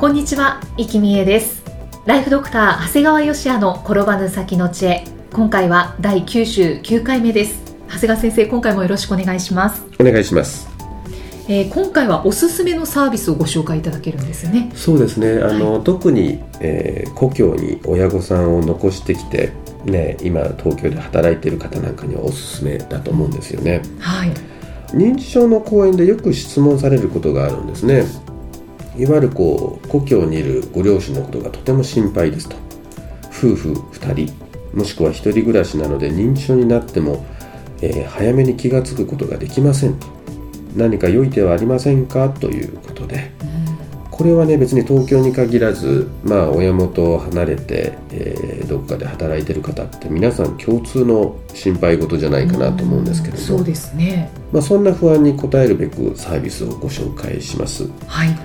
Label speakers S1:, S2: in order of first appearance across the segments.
S1: こんにちは、生きみえですライフドクター長谷川芳也の転ばぬ先の知恵今回は第99回目です長谷川先生今回もよろしくお願いします
S2: お願いします
S1: えー、今回はおすすめのサービスをご紹介いただけるんですよね。
S2: そうですね。あの、はい、特に、えー、故郷に親御さんを残してきて、ね、今東京で働いている方なんかにはおすすめだと思うんですよね。
S1: はい。
S2: 認知症の講演でよく質問されることがあるんですね。いわゆるこう故郷にいるご両親のことがとても心配ですと。夫婦2人もしくは1人暮らしなので認知症になっても、えー、早めに気が付くことができませんと。何か良い手はありませんか？ということで、これはね別に東京に限らずまあ親元を離れて、えー、どっかで働いてる方って皆さん共通の心配事じゃないかなと思うんですけれども、
S1: そうですね、
S2: まあ、そんな不安に応えるべくサービスをご紹介します。
S1: はい、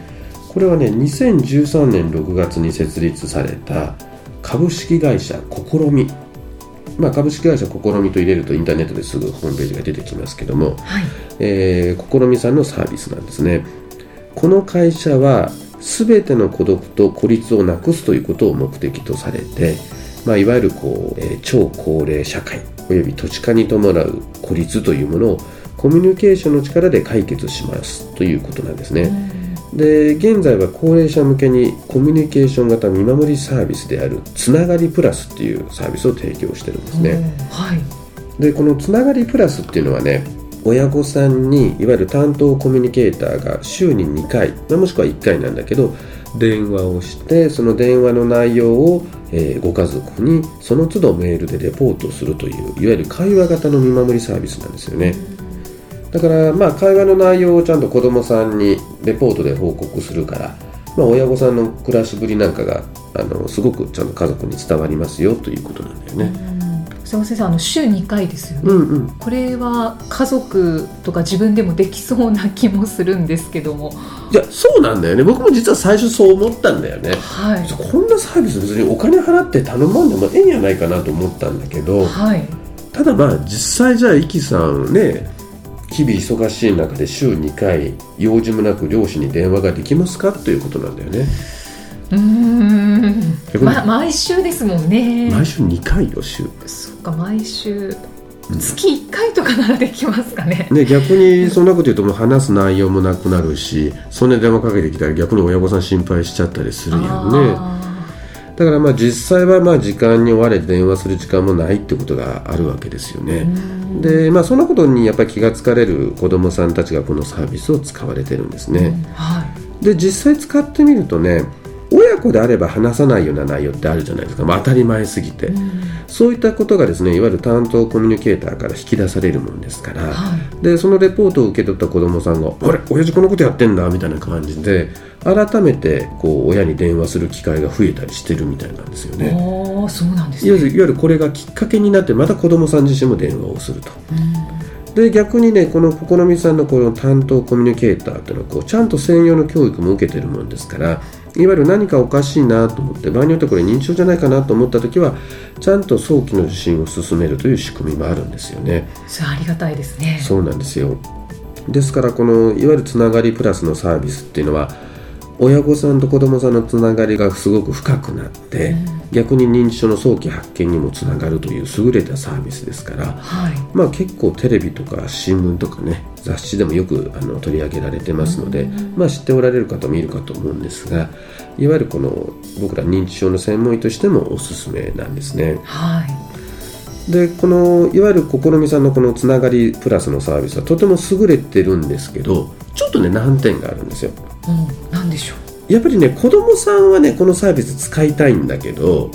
S2: これはね2013年6月に設立された株式会社試み。まあ、株式会社試みと入れるとインターネットですぐホームページが出てきますけども、
S1: はい。
S2: えー、試みさんのサービスなんですね。この会社は全ての孤独と孤立をなくすということを目的とされて、まあ、いわゆるこう、えー、超高齢社会および土地化に伴う孤立というものをコミュニケーションの力で解決しますということなんですね。で現在は高齢者向けにコミュニケーション型見守りサービスであるつながりプラスっていうサービスを提供してるんですね。
S1: はい、
S2: でこのつながりプラスっていうのはね親御さんにいわゆる担当コミュニケーターが週に2回、まあ、もしくは1回なんだけど電話をしてその電話の内容を、えー、ご家族にその都度メールでレポートするといういわゆる会話型の見守りサービスなんですよね。だからまあ会話の内容をちゃんと子どもさんにレポートで報告するから、まあ、親御さんの暮らしぶりなんかがあのすごくちゃんと家族に伝わりますよということなんだよね。
S1: 瀬尾先生あの週2回ですよね、
S2: うんうん、
S1: これは家族とか自分でもできそうな気もするんですけども。
S2: いやそうなんだよね。僕も実は最初そう思ったんだよね、
S1: はい、
S2: こんなサービス別にお金払って頼まんでもええんやないかなと思ったんだけど、
S1: はい、
S2: ただまあ実際じゃあイキさんね日々忙しい中で週2回用事もなく両親に電話ができますか？ということなんだよね。
S1: うん、ま、毎週ですもんね。
S2: 毎週2回よ週。
S1: そっか毎週。月1回とかならできますかね。
S2: ね逆にそんなこと言うともう話す内容もなくなるしそんな電話かけてきたら逆に親御さん心配しちゃったりするよねだからまあ実際はまあ時間に追われて電話する時間もないってことがあるわけですよね。でまあそんなことにやっぱり気が付かれる子どもさんたちがこのサービスを使われてるんですね。
S1: うんはい、
S2: で実際使ってみるとね親子であれば話さないような内容ってあるじゃないですか、まあ、当たり前すぎて、うん、そういったことがですねいわゆる担当コミュニケーターから引き出されるもんですから、
S1: は
S2: い、でそのレポートを受け取った子どもさんが「あれ親父このことやってんだ」みたいな感じで改めてこう親に電話する機会が増えたりしてるみたいなんですよね。
S1: あそうなんです、ね、
S2: いわゆるこれがきっかけになってまた子どもさん自身も電話をすると。
S1: うん
S2: で逆にねこの試みさんのこの担当コミュニケーターっていうのはこうちゃんと専用の教育も受けてるもんですからいわゆる何かおかしいなと思って場合によってこれ認知症じゃないかなと思った時はちゃんと早期の受診を進めるという仕組みもあるんですよね。
S1: それありがたいですね
S2: そうなんですよですからこのいわゆるつながりプラスのサービスっていうのは親御さんと子どもさんのつながりがすごく深くなって、うん、逆に認知症の早期発見にもつながるという優れたサービスですから、
S1: はい、
S2: まあ、結構テレビとか新聞とかね雑誌でもよくあの取り上げられてますので、うん、まあ、知っておられる方もいるかと思うんですがいわゆるこの僕ら認知症の専門医としてもおすすめなんですね。
S1: はい
S2: でこのいわゆる試みさんのこのつながりプラスのサービスはとても優れてるんですけどちょっとね難点があるんですよ。
S1: うん、何でしょ
S2: うやっぱりね子供さんはねこのサービス使いたいんだけど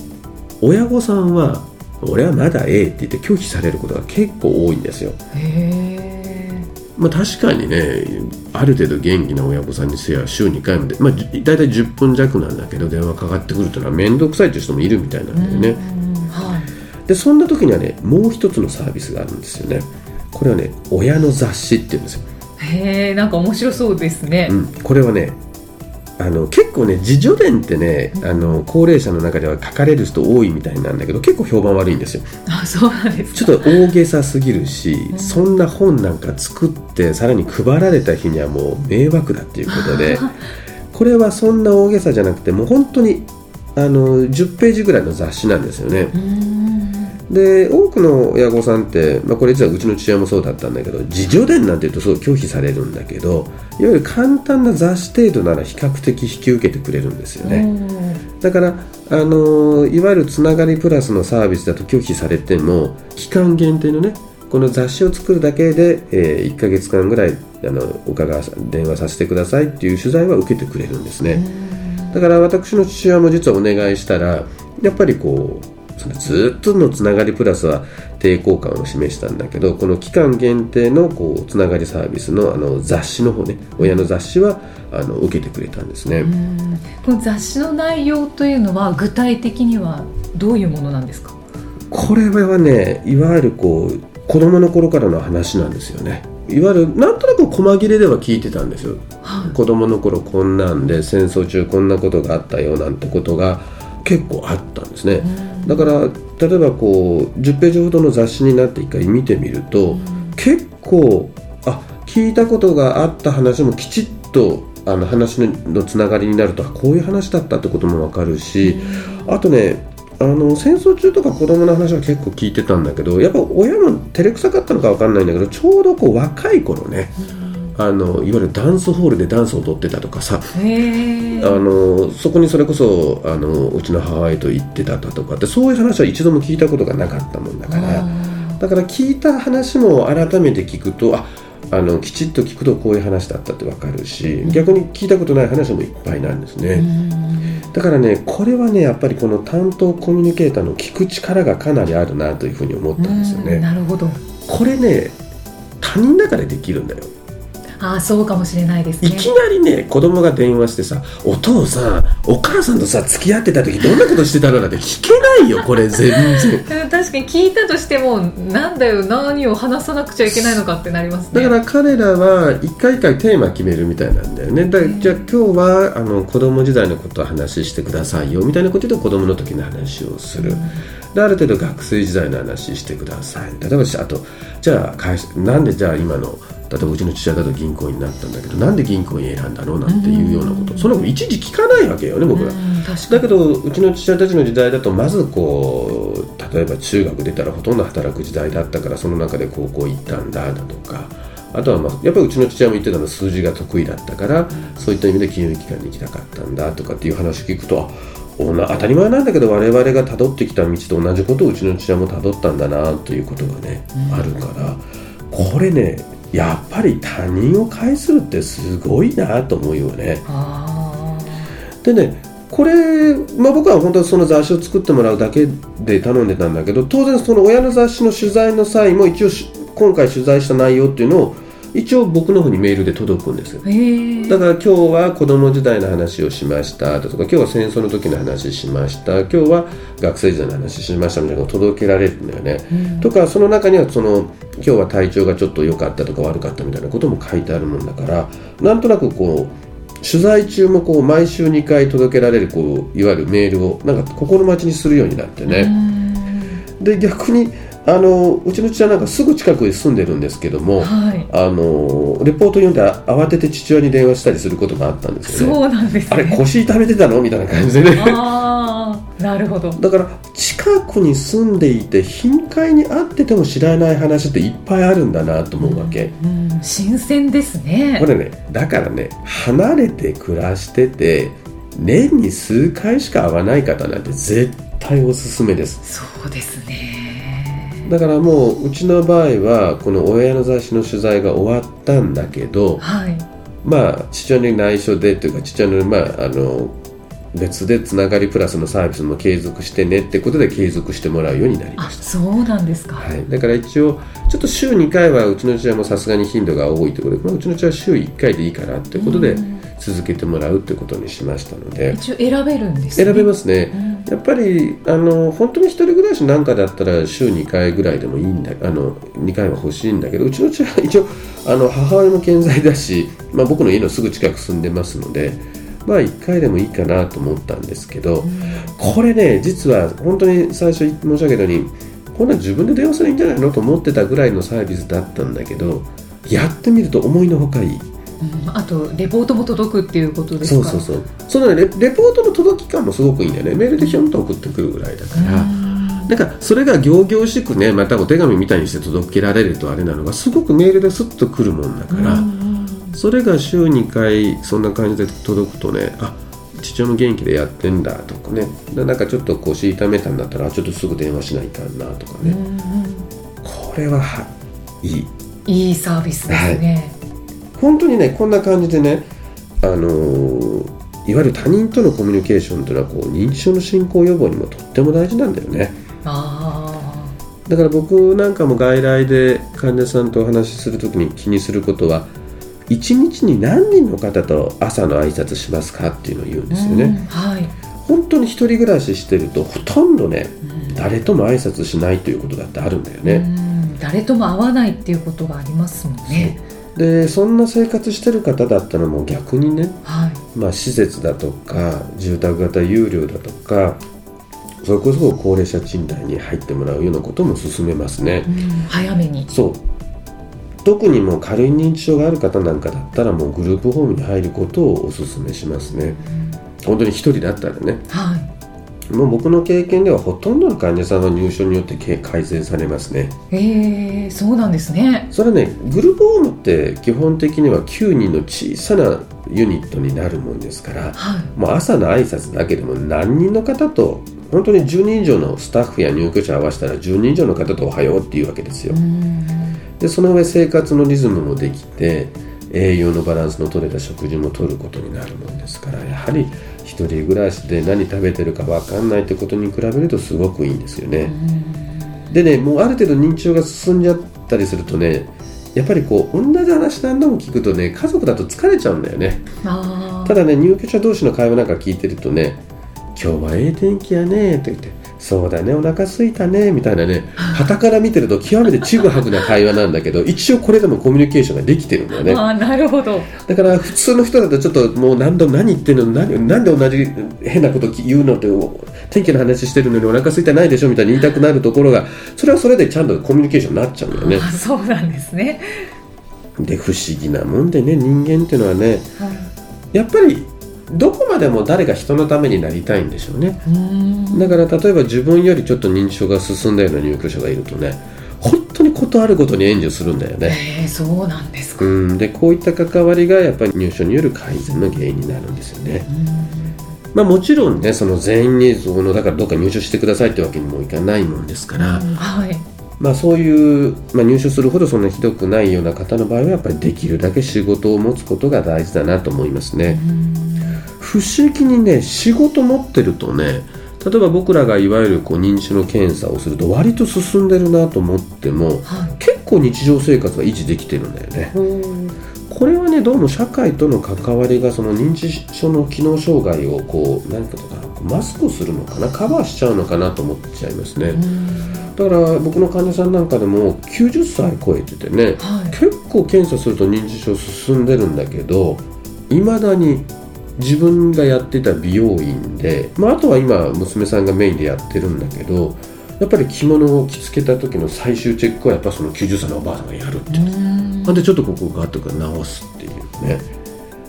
S2: 親御さんは俺はまだええって言って拒否されることが結構多いんですよ。まあ、確かにねある程度元気な親御さんにせや週2回まで、まあ、大体10分弱なんだけど電話かかってくるというのは面倒くさいという人もいるみたいなんだよね。はい、でそんな時にはねもう一つのサービスがあるんですよね。これはね親の雑誌っていうんですよ。
S1: へえんか面白そうですね。
S2: うん、これはねあの結構ね自助伝ってねあの高齢者の中では書かれる人多いみたいなんだけど結構評判悪いんですよ。
S1: あそうなんです
S2: ちょっと大げさすぎるし、うん、そんな本なんか作ってさらに配られた日にはもう迷惑だっていうことで これはそんな大げさじゃなくてもう本当にあの10ページぐらいの雑誌なんですよね。で多くの親御さんって、まあ、これ実はうちの父親もそうだったんだけど自助伝なんて言うとそう拒否されるんだけどいわゆる簡単な雑誌程度なら比較的引き受けてくれるんですよね。だからあのいわゆるつながりプラスのサービスだと拒否されても期間限定のねこの雑誌を作るだけで、えー、1か月間ぐらいあのお伺い電話させてくださいっていう取材は受けてくれるんですね。だから私の父親も実はお願いしたらやっぱりこうずっとのつながりプラスは抵抗感を示したんだけどこの期間限定のこうつながりサービスのあの雑誌の方ね親の雑誌はあの受けてくれたんですね。
S1: この雑誌の内容というのは具体的にはどういうものなんですか？
S2: これはねいわゆるこう子供の頃からの話なんですよね。いわゆるなんとなく細切れでは聞いてたんですよ、はい、子供の頃こんなんで戦争中こんなことがあったよなんてことが結構あったんですね、だから例えばこう10ページほどの雑誌になって一回見てみると、結構あ聞いたことがあった話もきちっとあの話のつながりになるとこういう話だったってことも分かるし、あとねあの戦争中とか子供の話は結構聞いてたんだけどやっぱ親も照れくさかったのか分かんないんだけどちょうどこう若い頃ね、あのいわゆるダンスホールでダンスを踊ってたとかさあのそこにそれこそあのうちの母親と行ってたとかってそういう話は一度も聞いたことがなかったもんだからだから聞いた話も改めて聞くとああのきちっと聞くとこういう話だったって分かるし逆に聞いたことない話もいっぱいなんですね。だからねこれはねやっぱりこの担当コミュニケーターの聞く力がかなりあるなというふうに思ったんですよね。
S1: なるほど
S2: これね他人だからできるんだよ。
S1: ああそうかもしれないですね。
S2: いきなりね子供が電話してさ「お父さんお母さんとさ付き合ってた時どんなことしてたの?」なんて聞けないよこれ全然。
S1: 確かに聞いたとしてもなんだよ何を話さなくちゃいけないのかってなります
S2: ね。だから彼らは一回一回テーマ決めるみたいなんだよね。だじゃあ今日はあの子供時代のことを話してくださいよみたいなことで子供の時の話をする、である程度学生時代の話してください。例えばあとじゃあ会社なんでじゃあ今の例えばうちの父親だと銀行員になったんだけどなんで銀行員選んだのなんていうようなこと、そんなこといちいち聞かないわけよね僕ら、だけどうちの父親たちの時代だとまずこう例えば中学出たらほとんど働く時代だったからその中で高校行ったんだだとかあとは、まあ、やっぱりうちの父親も言ってたのは数字が得意だったから、そういった意味で金融機関に行きたかったんだとかっていう話を聞くと当たり前なんだけど我々がたどってきた道と同じことをうちの父親もたどったんだなということがね、うん、あるからこれねやっぱり他人を介するってすごいなと思うよね。でねこれ、まあ、僕は本当にその雑誌を作ってもらうだけで頼んでたんだけど当然その親の雑誌の取材の際も一応今回取材した内容っていうのを一応僕の方にメールで届くんですよ。だから今日は子供時代の話をしました。とか今日は戦争の時の話しました。今日は学生時代の話しましたみたいなのが届けられるんだよね、うん、とかその中にはその今日は体調がちょっと良かったとか悪かったみたいなことも書いてあるもんだからなんとなくこう取材中もこう毎週2回届けられるこういわゆるメールをなんか心待ちにするようになってね、で逆にあのうちの父親なんかすぐ近くに住んでるんですけども、はい、あのレポート読んで慌てて父親に電話したりすることがあったんですよ
S1: ね。そうなんです、ね、
S2: あれ腰痛めてたのみたいな感じでね。
S1: ああなるほど。
S2: だから近くに住んでいて頻回に会ってても知らない話っていっぱいあるんだなと思うわけ。
S1: うん、うん、新鮮ですね。
S2: これねだからね離れて暮らしてて年に数回しか会わない方なんて絶対おすすめです。
S1: そうですね。
S2: だからもううちの場合はこの親の雑誌の取材が終わったんだけど、はい、まあ父親に内緒でというか父親の,、まあ、あの別でつながりプラスのサービスも継続してねってことで継続してもらうようになりました。
S1: そうなんですか、
S2: はい、だから一応ちょっと週2回はうちの父親もさすがに頻度が多いということで、まあ、うちの父は週1回でいいかなということで続けてもらうということにしましたので。
S1: 一応選べるんですね。
S2: 選べますね、やっぱりあの本当に一人暮らしなんかだったら週2回ぐらいでもいいんだあの2回は欲しいんだけどうちの父は 一応あの母親も健在だし、まあ、僕の家のすぐ近く住んでますのでまあ1回でもいいかなと思ったんですけど、これね実は本当に最初申し上げたようにこんな自分で電話すればいいんじゃないのと思ってたぐらいのサービスだったんだけどやってみると思いのほかいい。
S1: うん、あとレポートも届くっていうことです
S2: そうそうそう。そのね。レレポートの届き感もすごくいいんだよね。メールでひょんと送ってくるぐらいだから、なんかそれが行々しくねまたお手紙みたいにして届けられるとあれなのがすごくメールですっとくるもんだから、それが週2回そんな感じで届くとねあ父親も元気でやってんだとかね。でなんかちょっと腰痛めたんだったらあちょっとすぐ電話しないかんなとかね、これははいい
S1: い。いサービスですね、
S2: 本当にねこんな感じでねあのーいわゆる他人とのコミュニケーションというのはこう認知症の進行予防にもとっても大事なんだよね。
S1: あ
S2: だから僕なんかも外来で患者さんとお話しするときに気にすることは1日に何人の方と朝の挨拶しますかっていうのを言うん
S1: あ
S2: ですよね、
S1: はい、
S2: 本当に一人暮らししてるとほとんどね誰とも挨拶しないということだってあるんだよ
S1: う
S2: ね、
S1: ん誰とも会わないっていうことがありますもんね
S2: でそんな生活してる方だったらもう逆にね。
S1: はい。
S2: まあ、施設だとか住宅型有料だとかそれこそ高齢者賃貸に入ってもらうようなことも進めますね、
S1: うん早めに。
S2: そう。特にもう軽い認知症がある方なんかだったらもうグループホームに入ることをお勧めしますね。本当に一人だったらね。
S1: はい
S2: もう僕の経験ではほとんどの患者さんは入所によってけ改善されますね。
S1: えー、そうなんですね。
S2: それはねグループホームって基本的には9人の小さなユニットになるもんですから
S1: はい。
S2: もう朝の挨拶だけでも何人の方と本当に10人以上のスタッフや入居者合わせたら10人以上の方とおはようっていうわけですよ。
S1: うん。
S2: でその上生活のリズムもできて栄養のバランスの取れた食事もとることになるもんですからやはり一人暮らしで何食べてるか分かんないってことに比べるとすごくいいんですよね。でねもうある程度認知症が進んじゃったりするとねやっぱりこう同じ話何度も聞くとね家族だと疲れちゃうんだよね。
S1: あ
S2: ただね入居者同士の会話なんか聞いてるとね「今日はええ天気やね」って言って「そうだね。お腹すいたね」みたいなね。傍から見てると極めてちぐはぐな会話なんだけど一応これでもコミュニケーションができてるんだよね。
S1: ーあーなるほど。
S2: だから普通の人だとちょっともう何度も何言ってんの？何なんで同じ変なこと言うのって天気の話してるのにお腹すいてないでしょみたいに言いたくなるところがそれはそれでちゃんとコミュニケーションになっちゃうんだよね。
S1: あそうなんですね、
S2: で不思議なもんでね人間っていうのはね
S1: はい、
S2: やっぱりどこまでも誰か人のためになりたいんでしょうね。だから例えば自分よりちょっと認知症が進んだような入居者がいるとね本当に事あるごとに援助するんだよね。
S1: えー、そうなんですか、
S2: うん。でこういった関わりがやっぱり入所による改善の原因になるんですよね。まあもちろんねその全員にそのだからどっか入所してくださいってわけにもいかないもんですから、
S1: うん。はい。
S2: まあそういう、まあ、入所するほどそんなひどくないような方の場合はやっぱりできるだけ仕事を持つことが大事だなと思いますね。不思議にね仕事持ってるとね例えば僕らがいわゆるこう認知症の検査をすると割と進んでるなと思っても
S1: はい
S2: 結構日常生活が維持できてるんだよね。これはねどうも社会との関わりがその認知症の機能障害をこう何かとかマスクするのかなカバーしちゃうのかなと思っちゃいますね。だから僕の患者さんなんかでも90歳超えててね
S1: はい
S2: 結構検査すると認知症進んでるんだけどいまだに自分がやってた美容院で、まあ、あとは今娘さんがメインでやってるんだけどやっぱり着物を着付けた時の最終チェックはやっぱその90歳のおばあさんがやるって言っん。でちょっとここがとか直すっていうね。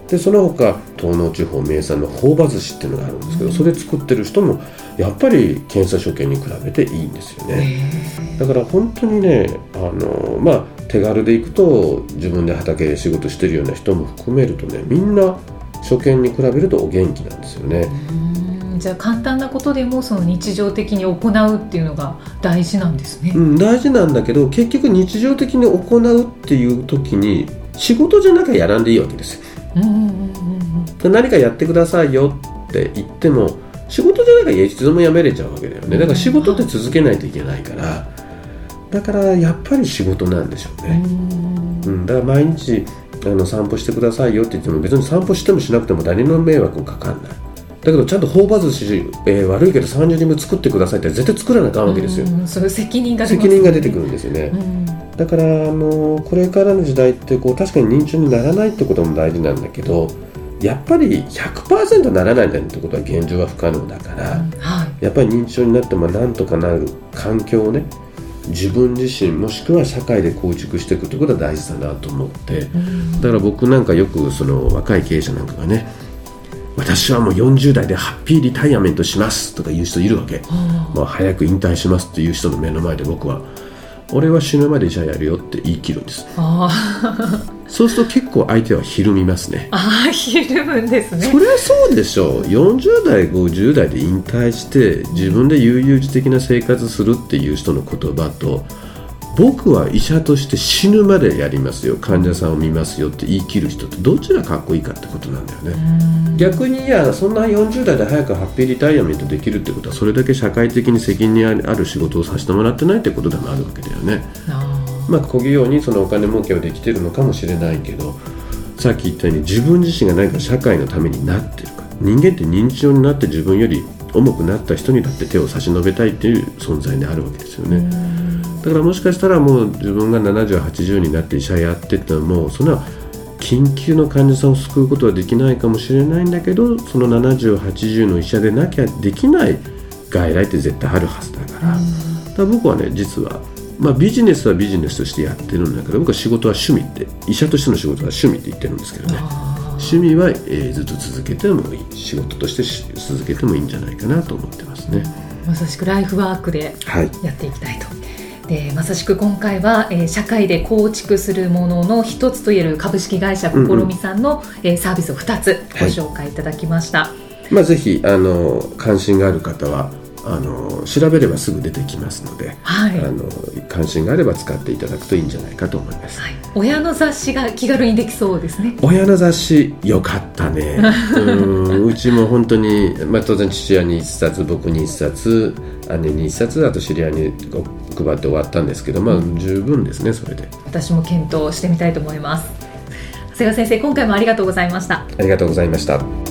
S2: でその他東農地方名産の朴葉寿司っていうのがあるんですけどそれ作ってる人もやっぱり検査所見に比べていいんですよね。だから本当にねあのまあ手軽で行くと自分で畑で仕事してるような人も含めるとねみんな所見に比べるとお元気なんですよね。
S1: うん。じゃあ簡単なことでもその日常的に行うっていうのが大事なんですね。
S2: うん、大事なんだけど結局日常的に行うっていう時に仕事じゃなきゃやらんでいいわけですよ。何かやってくださいよっって言っても仕事じゃないからいつでも辞めれちゃうわけだよね。だから仕事って続けないといけないから。だからやっぱり仕事なんでしょうね。うん、だから毎日あの散歩してくださいよって言っても別に散歩してもしなくても誰の迷惑もかかんない。だけどちゃんと頬張寿司、えー、悪いけど30人分作ってくださいって絶対作らなあかんわけですよ。
S1: そういう責任が
S2: 責任が出てくるんですよね、だからあのこれからの時代ってこう確かに認知症にならないってことも大事なんだけどやっぱり100%ならないなんてことは現状は不可能だから、うん。はい、やっぱり認知症になってもなんとかなる環境をね自分自身もしくは社会で構築していくということは大事だなと思って、うん、だから僕なんかよくその若い経営者なんかがね私はもう40代でハッピーリタイアメントしますとか言う人いるわけ、もう早く引退しますっていう人の目の前で僕は俺は死ぬまで医者やるよって言い切るん。ですそうすると結構相手はひるみますね。
S1: ああひるむんですね。
S2: そりゃそうでしょう。40代50代で引退して自分で悠々自適な生活するっていう人の言葉と僕は医者として死ぬまでやりますよ。患者さんを見ますよって言い切る人ってどちらかっこいいかってことなんだよね。逆にいやそんな40代で早くハッピーリタイアメントできるってことはそれだけ社会的に責任ある仕事をさせてもらってないってことでもあるわけだよねまあ小企業にそのお金儲けはできてるのかもしれないけどさっき言ったように自分自身が何か社会のためになってるか。人間って認知症になって自分より重くなった人にだって手を差し伸べたいっていう存在であるわけですよね。だからもしかしたらもう自分が7080になって医者やってってもそんな緊急の患者さんを救うことはできないかもしれないんだけどその7080の医者でなきゃできない外来って絶対あるはずだから,、だから僕はね実は、まあ、ビジネスはビジネスとしてやってるんだけど僕は仕事は趣味って医者としての仕事は趣味って言ってるんですけどね。趣味は、えー、ずっと続けてもいい仕事として続けてもいいんじゃないかなと思ってますね。
S1: まさしくライフワークでやっていきたいと、はいでまさしく今回は、えー、社会で構築するものの一つといえる株式会社こころみさんの、うんうん、えー、サービスを2つご紹介いただきました。はい、
S2: まあ、ぜひあの関心がある方はあの調べればすぐ出てきますので、はい、あの関心があれば使っていただくといいんじゃないかと思います、はい、
S1: 親の雑誌が気軽にできそうですね。
S2: 親の雑誌よかったね。うん。うちも本当に、まあ、当然父親に1冊僕に1冊姉に1冊あと知り合いに配って終わったんですけどまあ十分ですねそれで。
S1: 私も検討してみたいと思います。長谷川先生今回もありがとうございました。あ
S2: りがとうございました